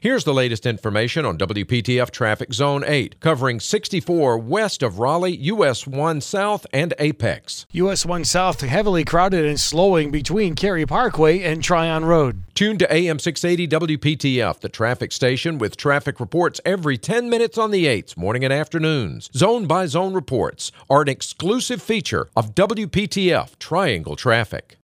Here's the latest information on WPTF Traffic Zone 8, covering 64 west of Raleigh, US 1 South, and Apex. US 1 South heavily crowded and slowing between Cary Parkway and Tryon Road. Tune to AM 680 WPTF, the traffic station with traffic reports every 10 minutes on the 8s, morning and afternoons. Zone by zone reports are an exclusive feature of WPTF Triangle Traffic.